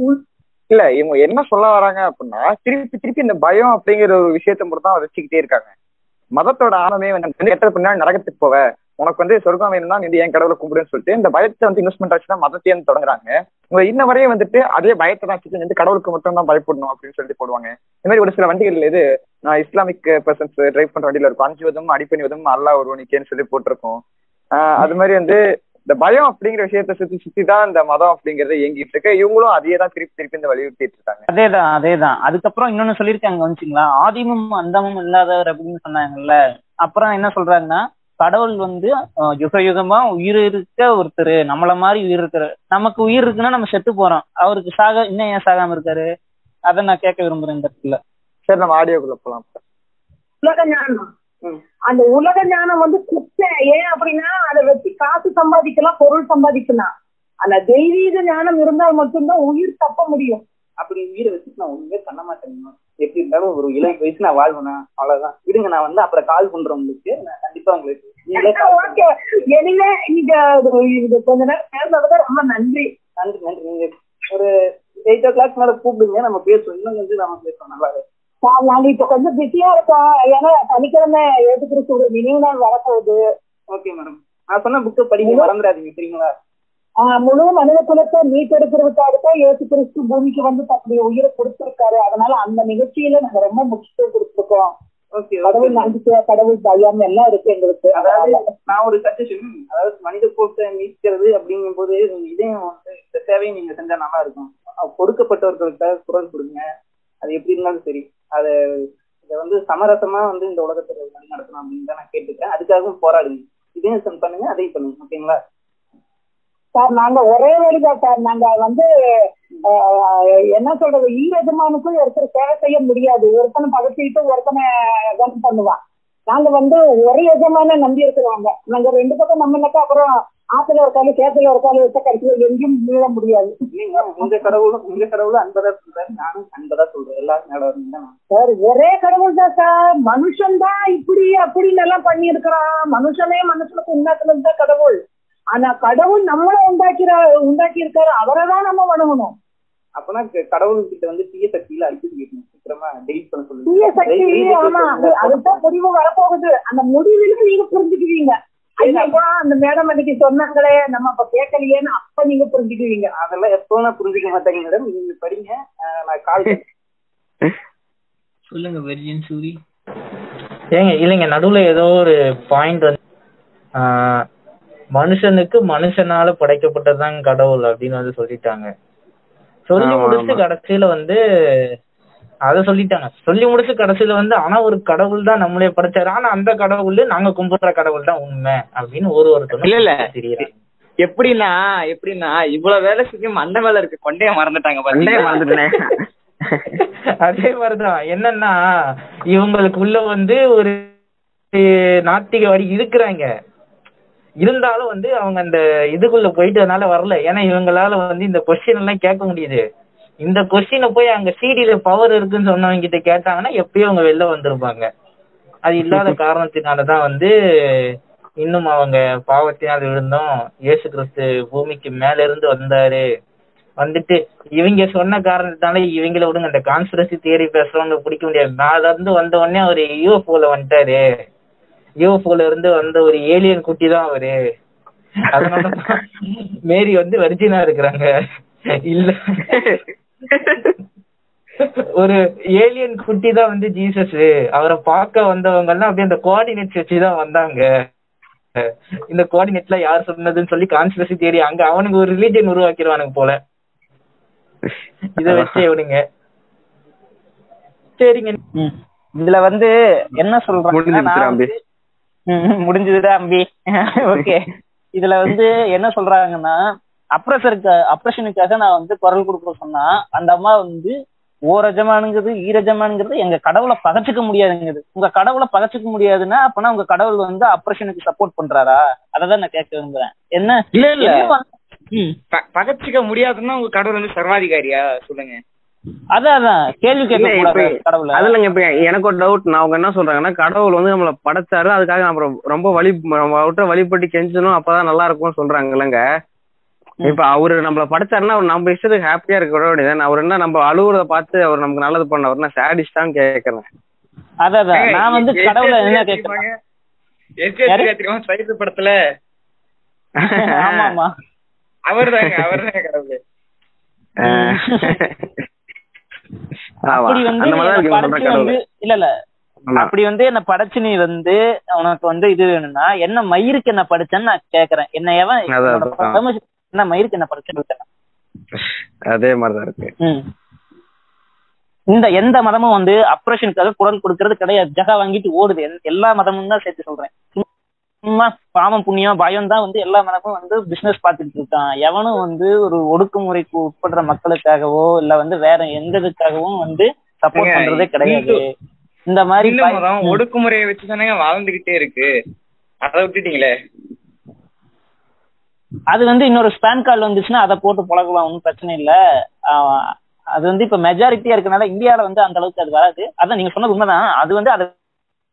இல்ல இவங்க என்ன சொல்ல வராங்க அப்படின்னா திருப்பி திருப்பி இந்த பயம் அப்படிங்கிற ஒரு விஷயத்த மட்டும் தான் வச்சுக்கிட்டே இருக்காங்க. மதத்தோட ஆரமே வந்து எத்தனை பின்னாடி நரகத்துக்கு போவ. உனக்கு வந்து சொர்க்கம் வேணும்னா நீ என் கடவுளை கும்பிடுன்னு சொல்லிட்டு இந்த பயத்தை வந்து இன்வெஸ்ட்மெண்ட் ஆச்சுன்னா மதத்தையே வந்து தொடங்குறாங்க. இவங்க இன்ன வரையும் வந்துட்டு அதே பயத்தை தான் வச்சுட்டு வந்து கடவுளுக்கு மட்டும் தான் பயப்படணும் அப்படின்னு சொல்லிட்டு போடுவாங்க. இந்த மாதிரி ஒரு சில வண்டிகள் இது நான் இஸ்லாமிக் பர்சன்ஸ் டிரைவ் பண்ற வண்டியில இருக்கும். அஞ்சு விதம் அடிப்பணி விதம் அல்லா ஒருவனிக்கேன்னு சொல்லி போட்டிருக்கோம். அது மாதிரி வந்து இந்த பயம் அப்படிங்கிற விஷயத்த சுத்தி சுத்தி தான் இந்த மதம் அப்படிங்கறது இயங்கிட்டு இருக்கு. இவங்களும் அதையே தான் திருப்பி திருப்பி இந்த வலியுறுத்திட்டு இருக்காங்க. அதேதான் அதேதான். அதுக்கப்புறம் இன்னொன்னு சொல்லியிருக்காங்க வந்துச்சுங்களா ஆதிமும் அந்தமும் இல்லாதவர் அப்படின்னு சொன்னாங்கல்ல. அப்புறம் என்ன சொல்றாங்கன்னா கடவுள் வந்து யுக யுகமா உயிர் இருக்க ஒருத்தர் நம்மள மாதிரி உயிர் இருக்காரு நமக்கு உயிர் இருக்குன்னா நம்ம செத்து போறோம். அவருக்கு சாக இன்னும் ஏன் சாகாம இருக்காரு? அதை நான் கேட்க விரும்புறேன் இந்த இடத்துல. சரி நம்ம ஆடியோக்குள்ள போலாம். அந்த உலக ஞானம் வந்து குப்பை. ஏன் அப்படின்னா அதை வச்சு காசு சம்பாதிக்கலாம் பொருள் சம்பாதிக்கலாம். அந்த தெய்வீக ஞானம் இருந்தால் மட்டும்தான் உயிர் தப்ப முடியும். அப்படி உயிரை வச்சுட்டு நான் ஒண்ணுமே பண்ண மாட்டேங்க எப்படி இருந்தாலும் ஒரு இளம் வயசு நான் வாழ்வேனா அவ்வளவுதான். விடுங்க நான் வந்து அப்புறம் கால் பண்றேன் உங்களுக்கு. நான் கண்டிப்பா உங்களுக்கு எனிவே நீங்க கொஞ்ச நேரம் பேசுறதுக்கு ரொம்ப நன்றி. நன்றி நன்றி. நீங்க ஒரு எயிட் ஓ கிளாக் மேல கூப்பிடுங்க நம்ம பேசுவோம். இன்னும் கொஞ்சம் நம்ம பேசுவோம் நல்லாவே. சார், நாங்க இப்ப கொஞ்சம் பிஸியா இருக்கோம் ஏன்னா சனிக்கிழமை ஏற்றுக்கிற ஒரு நினைவு நாள் வரப்போகுது. ஓகே மேடம் நான் சொன்ன புக்கை படிக்க மறந்துடாதீங்க சரிங்களா? முழு மனித குலத்தை மீட்டெடுக்கிறதுக்காக இயேசு கிறிஸ்து பூமிக்கு வந்து தன்னுடைய உயிரை கொடுத்திருக்காரு. அதனால அந்த நிகழ்ச்சியில நாங்க ரொம்ப முக்கியத்துவம் கொடுத்திருக்கோம். ஓகே கடவுள் நம்பிக்கை கடவுள் பயம் எல்லாம் இருக்கு எங்களுக்கு. அதாவது நான் ஒரு சஜஷன் அதாவது மனித கோட்டை மீட்கிறது அப்படிங்கும் போது இதையும் வந்து இந்த சேவையை நீங்க செஞ்சா நல்லா இருக்கும். கொடுக்கப்பட்டவர்களுக்காக குரல் கொடுங்க. அது எப்படி இருந்தாலும் சரி. அது இதை வந்து சமரசமா வந்து இந்த உலகத்துல வழி நடத்தணும் அப்படின்னு தான் நான் கேட்டுக்கிறேன். அதுக்காகவும் போராடுங்க. இதையும் சென்ட் பண்ணுங்க அதையும் பண்ணுங்க. ஓகேங்களா சார் நாங்க ஒரே வழிதான் சார். நாங்க வந்து என்ன சொல்றது? ஈரஜமானுக்கும் ஒருத்தர் சேவை செய்ய முடியாது. ஒருத்தனை பகச்சிட்டு ஒருத்தனை பண்ணுவான். நாங்க வந்து ஒரே எஜமான நம்பி இருக்கிறவங்க. நாங்க ரெண்டு பக்கம் நம்பினாக்கா அப்புறம் ஆத்துல காலு சேத்துல காலு வச்ச கடைசியில் எங்கேயும் மீள முடியாது. உங்க கடவுளும் உங்க கடவுளும் அன்பதா சொல்றாரு நானும் அன்பதா சொல்றேன். எல்லாரும் நான் சார் ஒரே கடவுள் தான் சார். மனுஷன் தான் இப்படி அப்படின்னு எல்லாம் பண்ணி இருக்கிறான் மனுஷனே மனுஷனுக்கு உண்டாக்குனது தான் கடவுள். ஆனா கடவுள் நம்மள உண்டாக்கிற உண்டாக்கி இருக்காரு அவரை தான் நம்ம வணங்கணும். அப்பனா க- கடவுள்கிட்ட வந்து தீய சக்தியில அடிச்சு கேட்கணும். சீக்கிரமா டெலிட் பண்ண சொல்லுங்க. தீய சக்தி ஆமா. அதுதான் முடிவு வரப்போகுது. அந்த முடிவில நீங்க புரிஞ்சுக்குவீங்க. அந்த மேடம் அன்னைக்கு சொன்னாங்களே நம்ம அப்ப கேட்கலையேன்னு அப்ப நீங்க புரிஞ்சுக்குவீங்க. அதெல்லாம் எப்போ நான் புரிஞ்சுக்க மாட்டேங்க மேடம் நீங்க படிங்க. அஹ் நான் கால் சொல்லுங்க வெர்ஜின் சூரி. ஏங்க இல்லைங்க நடுவுல ஏதோ ஒரு பாயிண்ட் வந்து ஆஹ், மனுஷனுக்கு மனுஷனால படைக்கப்பட்டதுதான் கடவுள் அப்படின்னு வந்து சொல்லிட்டாங்க. சொல்லி முடிச்சு. கடைசியில வந்து அத சொல்லிட்டாங்க. சொல்லி முடிச்சு கடைசியில வந்து ஆனா ஒரு கடவுள் தான் நம்மளே படைச்சாரு. ஆனா அந்த கடவுள் நாங்க கும்பிடுற கடவுள் தான் உண்மை அப்படின்னு ஒரு ஒருத்தரும் இல்ல, இல்ல. எப்படின்னா எப்படின்னா இவ்வளவு வேலை செஞ்சு மண்டை மேல இருக்க கொண்டைய மறந்துட்டாங்க கொண்டைய? மறந்துட்டேனே. அதே மாதிரிதான். என்னன்னா இவங்களுக்குள்ள வந்து ஒரு நாத்திகவாதி இருக்கிறாங்க இருந்தாலும் வந்து அவங்க அந்த இதுக்குள்ள போயிட்டதுனால வரல. ஏன்னா இவங்களால வந்து இந்த கொஸ்டின் எல்லாம் கேட்க முடியுது. இந்த கொஸ்டினை போய் அங்க சிடில பவர் இருக்குன்னு சொன்னவங்க கிட்ட கேட்டாங்கன்னா எப்பயும் அவங்க வெளில வந்திருப்பாங்க. அது இல்லாத காரணத்தினாலதான் வந்து இன்னும் அவங்க பாவத்தினால் விழுந்தோம் இயேசு கிறிஸ்து பூமிக்கு மேல இருந்து வந்தாரு. வந்துட்டு இவங்க சொன்ன காரணத்தினால இவங்கள விடுங்க. அந்த கான்ஸ்பிரசி தியரி பேசுறவங்க பிடிக்க முடியாது. மேல இருந்து வந்த உடனே அவரு யூஎஃப்ஓல வந்துட்டாரு. யூஎஃப்ஓல இருந்து வந்த ஒரு ஏலியன் குட்டி தான் அவரு. அதனால மேரி வந்து வெர்ஜினா இருக்கிறாங்க. இல்ல. ஒரு ஏலியன் குட்டி தான் வந்து ஜீசஸ் அவரை பார்க்க வந்தவங்க எல்லாம் அப்படியே அந்த கோஆர்டினேட்ஸ் வச்சுதான் வந்தாங்க. இந்த கோஆர்டினேட்ல யார் சொன்னதுன்னு சொல்லி கான்ஸ்பிரசி தியரி அங்க அவனுக்கு ஒரு ரிலீஜன் உருவாக்கிடுவானுங்க போல. இத வச்சு இவனுங்க சரிங்க. இதுல வந்து என்ன ம், முடிஞ்சதுடா அம்பி ஓகே இதுல வந்து என்ன சொல்றாங்கன்னா அப்ரஸருக்கு அப்ரஷனுக்காக நான் வந்து குரல் கொடுக்க சொன்னா அந்த அம்மா வந்து ஓரஜமானுங்கிறது ஈரஜமானுங்கிறது எங்க கடவுளை பகச்சுக்க முடியாதுங்கிறது உங்க கடவுளை பகச்சுக்க முடியாதுன்னா அப்பனா உங்க கடவுள் வந்து அப்ரஷனுக்கு சப்போர்ட் பண்றாரா? அததான் நான் கேட்க விரும்புறேன். என்ன? இல்ல இல்ல. பகச்சிக்க முடியாதுன்னா உங்க கடவுள் வந்து சர்வாதிகாரியா? சொல்லுங்க. அதான் கேள்வி கேட்க இல்ல, இப்ப எனக்கு ஒரு டவுட் நான் அவங்க என்ன சொல்றாங்கன்னா கடவுள் வந்து நம்மள படைச்சாரு அதுக்காக நம்ம ரொம்ப- வழி அவர்கிட்ட வழிபட்டு கெஞ்சணும் அப்பதான் நல்லா இருக்கும்னு சொல்றாங்க இல்லைங்க. இப்ப அவரு நம்மள படைச்சாருன்னா அவர் நம்ம இஷ்டத்துக்கு ஹாப்பியா இருக்க விட வேண்டியது அவர் என்ன நம்ம அழுவுறத பார்த்து அவர் நமக்கு நல்லது பண்ணவர் நான் சாடிஸ்டான்னு கேக்குறேன் அதான் நான் வந்து கடவுளை என்ன தெரியுமா சைத்து படத்துல ஆமா ஆமா அவர்தாங்க அவர்தாங்க கடவுள். அப்படி வந்து. இல்ல இல்ல. அப்படி வந்து என்ன படைச்சு நீ வந்து உனக்கு வந்து இது வேணும்னா என்ன மயிருக்கு என்ன படிச்சேன்னு நான் கேக்குறேன் என்ன எவன் என்ன மயிருக்கு என்ன கேட்டேன். அதே மாதிரிதான் இருக்கு. இந்த எந்த மதமும் வந்து அப்ரேஷனுக்காக குரல் கொடுக்கறது கிடையாது. ஜகா வாங்கிட்டு ஓடுது. எல்- எல்லா மதமும் தான் சேர்த்து சொல்றேன். சும்மா பாவம் புண்ணியம் பயம் தான் வந்து எல்லா மதமும் வந்து பிசினஸ் பார்த்துட்டு இருக்கான். எவனும் வந்து ஒரு ஒடுக்குமுறைக்கு உட்படுற மக்களுக்காகவோ இல்ல வந்து வேற எந்த இதுக்காகவும் வந்து சப்போர்ட் பண்றதே கிடையாது. இந்து- மாதிரி. ஒடுக்குமுறையை வச்சு தானே வாழ்ந்துகிட்டே இருக்கு. அதை விட்டுட்டீங்களே? அது வந்து இன்னொரு ஸ்பான் கார்டு வந்துச்சுன்னா அதை போட்டு பழகலாம் ஒன்றும் பிரச்சனை இல்ல. ஆஹ் அது வந்து இப்ப மெஜாரிட்டியா இருக்கனால இந்தியால வந்து அந்த அளவுக்கு அது வராது. அதான் நீங்க சொன்னது உண்மைதான். அது வந்து அதை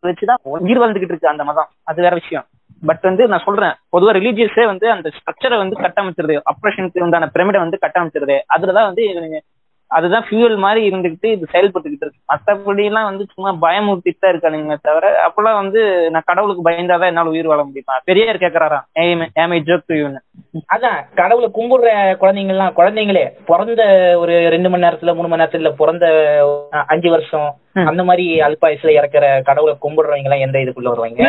வச்சுதான் உயிர் வாழ்ந்துகிட்டு இருக்கு அந்த மதம். அது வேற விஷயம். பட் வந்து நான் சொல்றேன் பொதுவா ரிலீஜியஸே வந்து அந்த ஸ்ட்ரக்சரை வந்து கட்டமைச்சிருது. ஆப்ரேஷனுக்கு உண்டான பிரமிடை வந்து கட்டமைச்சிருது. அதுலதான் வந்து அதுதான் ஃபியூல் மாதிரி இருந்துகிட்டு இது செயல்பட்டுக்கிட்டு இருக்கு. மத்தபடி எல்லாம் வந்து சும்மா பயமுறுத்திட்டு தான் இருக்கானுங்க தவிர அப்பெல்லாம் வந்து நான் கடவுளுக்கு பயந்தாதான் என்னால உயிர் வாழ முடியுமா. பெரியார் கேக்குறாராம். ஏமை ஜோக் யூன்னு அதான் கடவுளை கும்பிடுற குழந்தைங்க எல்லாம் குழந்தைங்களே பிறந்த ஒரு ரெண்டு மணி நேரத்துல மூணு மணி நேரத்துல பிறந்த அஞ்சு வருஷம் அந்த மாதிரி அல்பாயுசுல இறக்குற கடவுளை கும்பிடுறவங்க எல்லாம் எந்த இதுக்குள்ள வருவாங்க?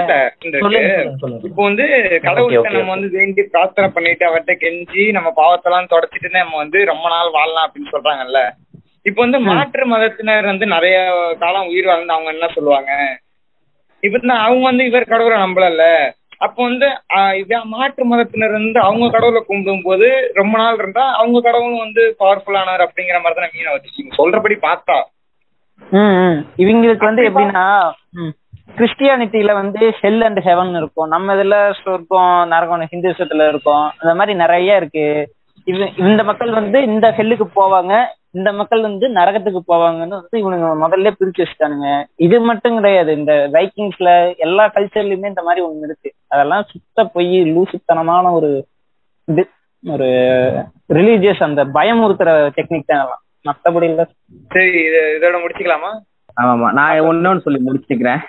இப்போ வந்து கடவுள்கிட்ட okay, நம்ம வந்து வேண்டி பிரார்த்தனை பண்ணிட்டு அவர்கிட்ட கெஞ்சி நம்ம பாவத்தெல்லாம் தொடச்சிட்டு நம்ம வந்து ரொம்ப நாள் வாழலாம் அப்படின்னு சொல்றாங்கல்ல. இப்போ வந்து மாற்று மதத்தினர் வந்து நிறைய காலம் உயிர் வாழ்ந்து அவங்க என்ன சொல்லுவாங்க? இப்ப அவங்க வந்து இவர் கடவுளை நம்பலல்ல. அப்போ வந்து ஆஹ் இதே மாற்று மதத்தினர் வந்து அவங்க கடவுளை கும்பிடும் போது ரொம்ப நாள் இருந்தா அவங்க கடவுளும் வந்து பவர்ஃபுல்லானவர் அப்படிங்கிற மாதிரி தான் மீனை வச்சுக்கீங்க சொல்றபடி பார்த்தா. இவங்களுக்கு வந்து எப்படின்னா கிறிஸ்டியானிட்டியில வந்து ஹெல் அண்ட் ஹெவன் இருக்கும். நம்ம இதுல சொர்க்கம் நரகம் ஹிந்துசத்துல இருக்கும். அந்த மாதிரி நிறைய இருக்கு. இவ இந்த மக்கள் வந்து இந்த ஹெல்லுக்கு போவாங்க. இந்த மக்கள் வந்து நரகத்துக்கு போவாங்கன்னு வந்து இவனுங்க முதல்ல பிரிச்சு வச்சுட்டானுங்க. இது மட்டும் கிடையாது. இந்த வைக்கிங்ஸ்ல எல்லா கல்ச்சர்லயுமே இந்த மாதிரி ஒண்ணு இருக்கு. அதெல்லாம் சுத்த பொய் லூசுத்தனமான ஒரு இது ஒரு ரிலீஜியஸ் அந்த பயமுறுத்துற டெக்னிக் தான் எல்லாம் மத்தபடி இல்ல. சரி இது இதோட முடிச்சுக்கலாமா? ஆமாமா நான் ஒன்னொன்னு சொல்லி முடிச்சுக்கிறேன்.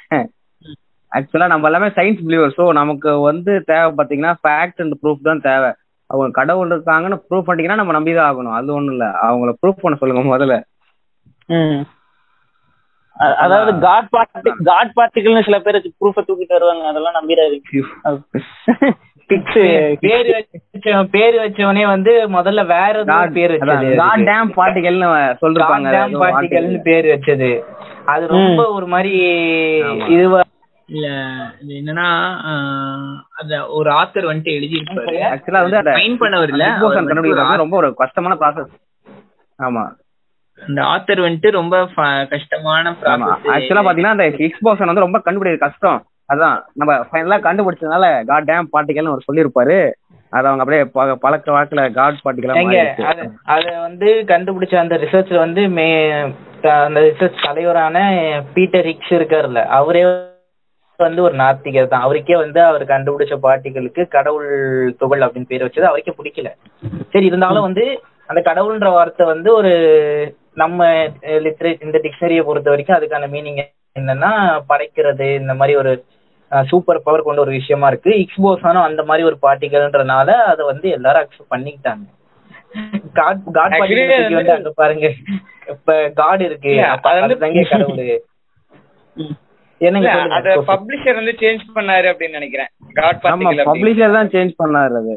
ஆக்சுவலா நம்ம எல்லாமே சயின்ஸ் பிலீவர் ஸோ நமக்கு வந்து தேவை பாத்தீங்கன்னா ஃபேக்ட் அண்ட் ப்ரூஃப் தான் தேவை. அவங்க கடவுள் இருக்காங்கன்னு ப்ரூஃப் பண்ணிட்டீங்கன்னா நம்ம நம்பிதான் ஆகணும். அது ஒண்ணும் இல்ல. அவங்கள ப்ரூஃப் பண்ண சொல்லுங்க முதல்ல. அதாவது காட் பார்ட்டி காட் பார்ட்டிகள்னு சில பேருக்கு ப்ரூஃப தூக்கிட்டு வருவாங்க. அதெல்லாம் நம்பிடாது பேரு வச்ச பேரு வச்சவனே வந்து முதல்ல வேற பேர் வச்சது. காட் டேம் பார்ட்டிகல்னு சொல்லிருப்பாங்க. பார்ட்டிகல்னு பேர் வச்சது. அது ரொம்ப ஒரு மாதிரி. இதுவா இல்ல இது என்னன்னா அத ஒரு ஆத்தர் வந்துட்டு எழுதியிருப்பாரு. ஆக்சுவலா வந்து அந்த ஃபைன் பண்ணவர் இல்ல. ரொம்ப ஒரு கஷ்டமான ப்ராசஸ் ஆமா. அந்த ஆத்தர் வந்துட்டு ரொம்ப கஷ்டமான ஆக்சுவலா பாத்தீங்கன்னா அந்த ஹிக்ஸ் போசன் வந்து ரொம்ப கண்டுபிடிக்கிறது கஷ்டம். அதான் நம்ம ஃபைனலா கண்டுபிடிச்சதுனால காட் டேம் பார்ட்டிகல்னு அவர் சொல்லியிருப்பாரு. அது அவங்க அப்படியே பழக்க வாக்குல காட் எங்க? அது வந்து கண்டுபிடிச்ச அந்த ரிசர்ச்ல வந்து மே அந்த ரிசர்ச் தலைவரான பீட்டர் ஹிக்ஸ் இருக்காருல்ல அவரே வந்து ஒரு நாத்திகர் தான். அவருக்கே வந்து அவர் கண்டுபிடிச்ச பார்ட்டிகளுக்கு கடவுள் துகள் அப்படின்னு பேர் வச்சது அவருக்கே பிடிக்கல. சரி இருந்தாலும் வந்து அந்த கடவுள்ன்ற வார்த்தை வந்து ஒரு நம்ம லிட்ரேட் இந்த டிக்ஷனரியை பொறுத்த வரைக்கும் அதுக்கான மீனிங் என்னன்னா படைக்கிறது இந்த மாதிரி ஒரு சூப்பர் பவர் கொண்ட ஒரு விஷயமா இருக்கு. இக்ஸ்போஸானும் அந்த மாதிரி ஒரு பார்ட்டிகல்ன்றனால அதை வந்து எல்லாரும் அக்செப்ட் பண்ணிக்கிட்டாங்க. காட் காட் பார்ட்டிகல் வந்து அங்க பாருங்க. இப்ப காட் இருக்கு கடவுள். என்னங்க அத பப்ளிஷர் வந்து சேஞ்ச் பண்ணாரு அப்படின்னு நினைக்கிறேன். காட் பார்ட்டிகல் பப்ளிஷர் தான் சேஞ்ச் பண்ணாரு அது.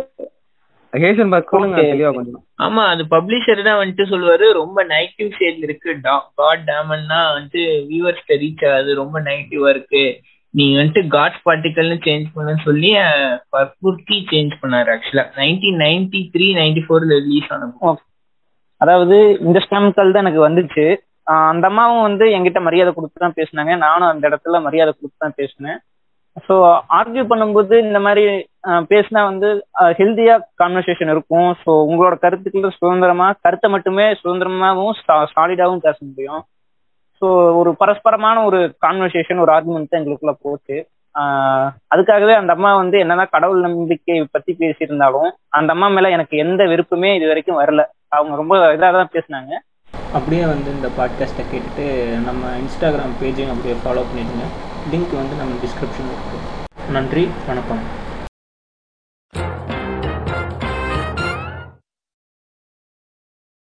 ஹேசன்பர்க் சொல்லுங்க Okay. தெளிவா கொஞ்சம். ஆமா அது பப்ளிஷர் தான் வந்துட்டு சொல்லுவாரு. ரொம்ப நெகட்டிவ் ஷேட்ல இருக்கு. காட் டேமன்னா வந்துட்டு வியூவர்ஸ்ட ரீச் ஆகுது. ரொம்ப நெகட்டிவா இருக்கு. நீ வந்துட்டு காட் பார்ட்டிக்கல்னு சேஞ்ச் பண்ண சொல்லி அஹ், சேஞ்ச் பண்ணாரு ஆக்சுவலா நைன்டீன் நைன்டி த்ரீ நைன்டி ஃபோர்ல ரிலீஸ் ஆன அதாவது இந்த ஸ்டாம்ப்கள் தான் எனக்கு வந்துச்சு. அந்த அம்மாவும் வந்து என்கிட்ட மரியாதை கொடுத்து தான் பேசினாங்க. நானும் அந்த இடத்துல மரியாதை கொடுத்து தான் பேசினேன். ஸோ ஆர்கியூ பண்ணும்போது இந்த மாதிரி பேசினா வந்து ஹெல்த்தியா கான்வர்சேஷன் இருக்கும். ஸோ உங்களோட கருத்துக்கள் சுதந்திரமா கருத்தை மட்டுமே சுதந்திரமாகவும் சாலிடாகவும் பேச முடியும். ஸோ ஒரு பரஸ்பரமான ஒரு கான்வர்சேஷன் ஒரு ஆர்குமெண்ட் தான் எங்களுக்குள்ள போச்சு. அதுக்காகவே அந்த அம்மா வந்து என்னதான் கடவுள் நம்பிக்கை பத்தி பேசியிருந்தாலும் அந்த அம்மா மேல எனக்கு எந்த விருப்பமே இது வரைக்கும் வரல. அவங்க ரொம்ப இதாக தான் பேசினாங்க. அப்படியே வந்து இந்த பாட்காஸ்ட்டை கேட்டுட்டு நம்ம இன்ஸ்டாகிராம் பேஜையும் அப்படியே ஃபாலோ பண்ணிடுங்க. லிங்க் வந்து நம்ம டிஸ்கிரிப்ஷனில் இருக்குது நன்றி வணக்கம்.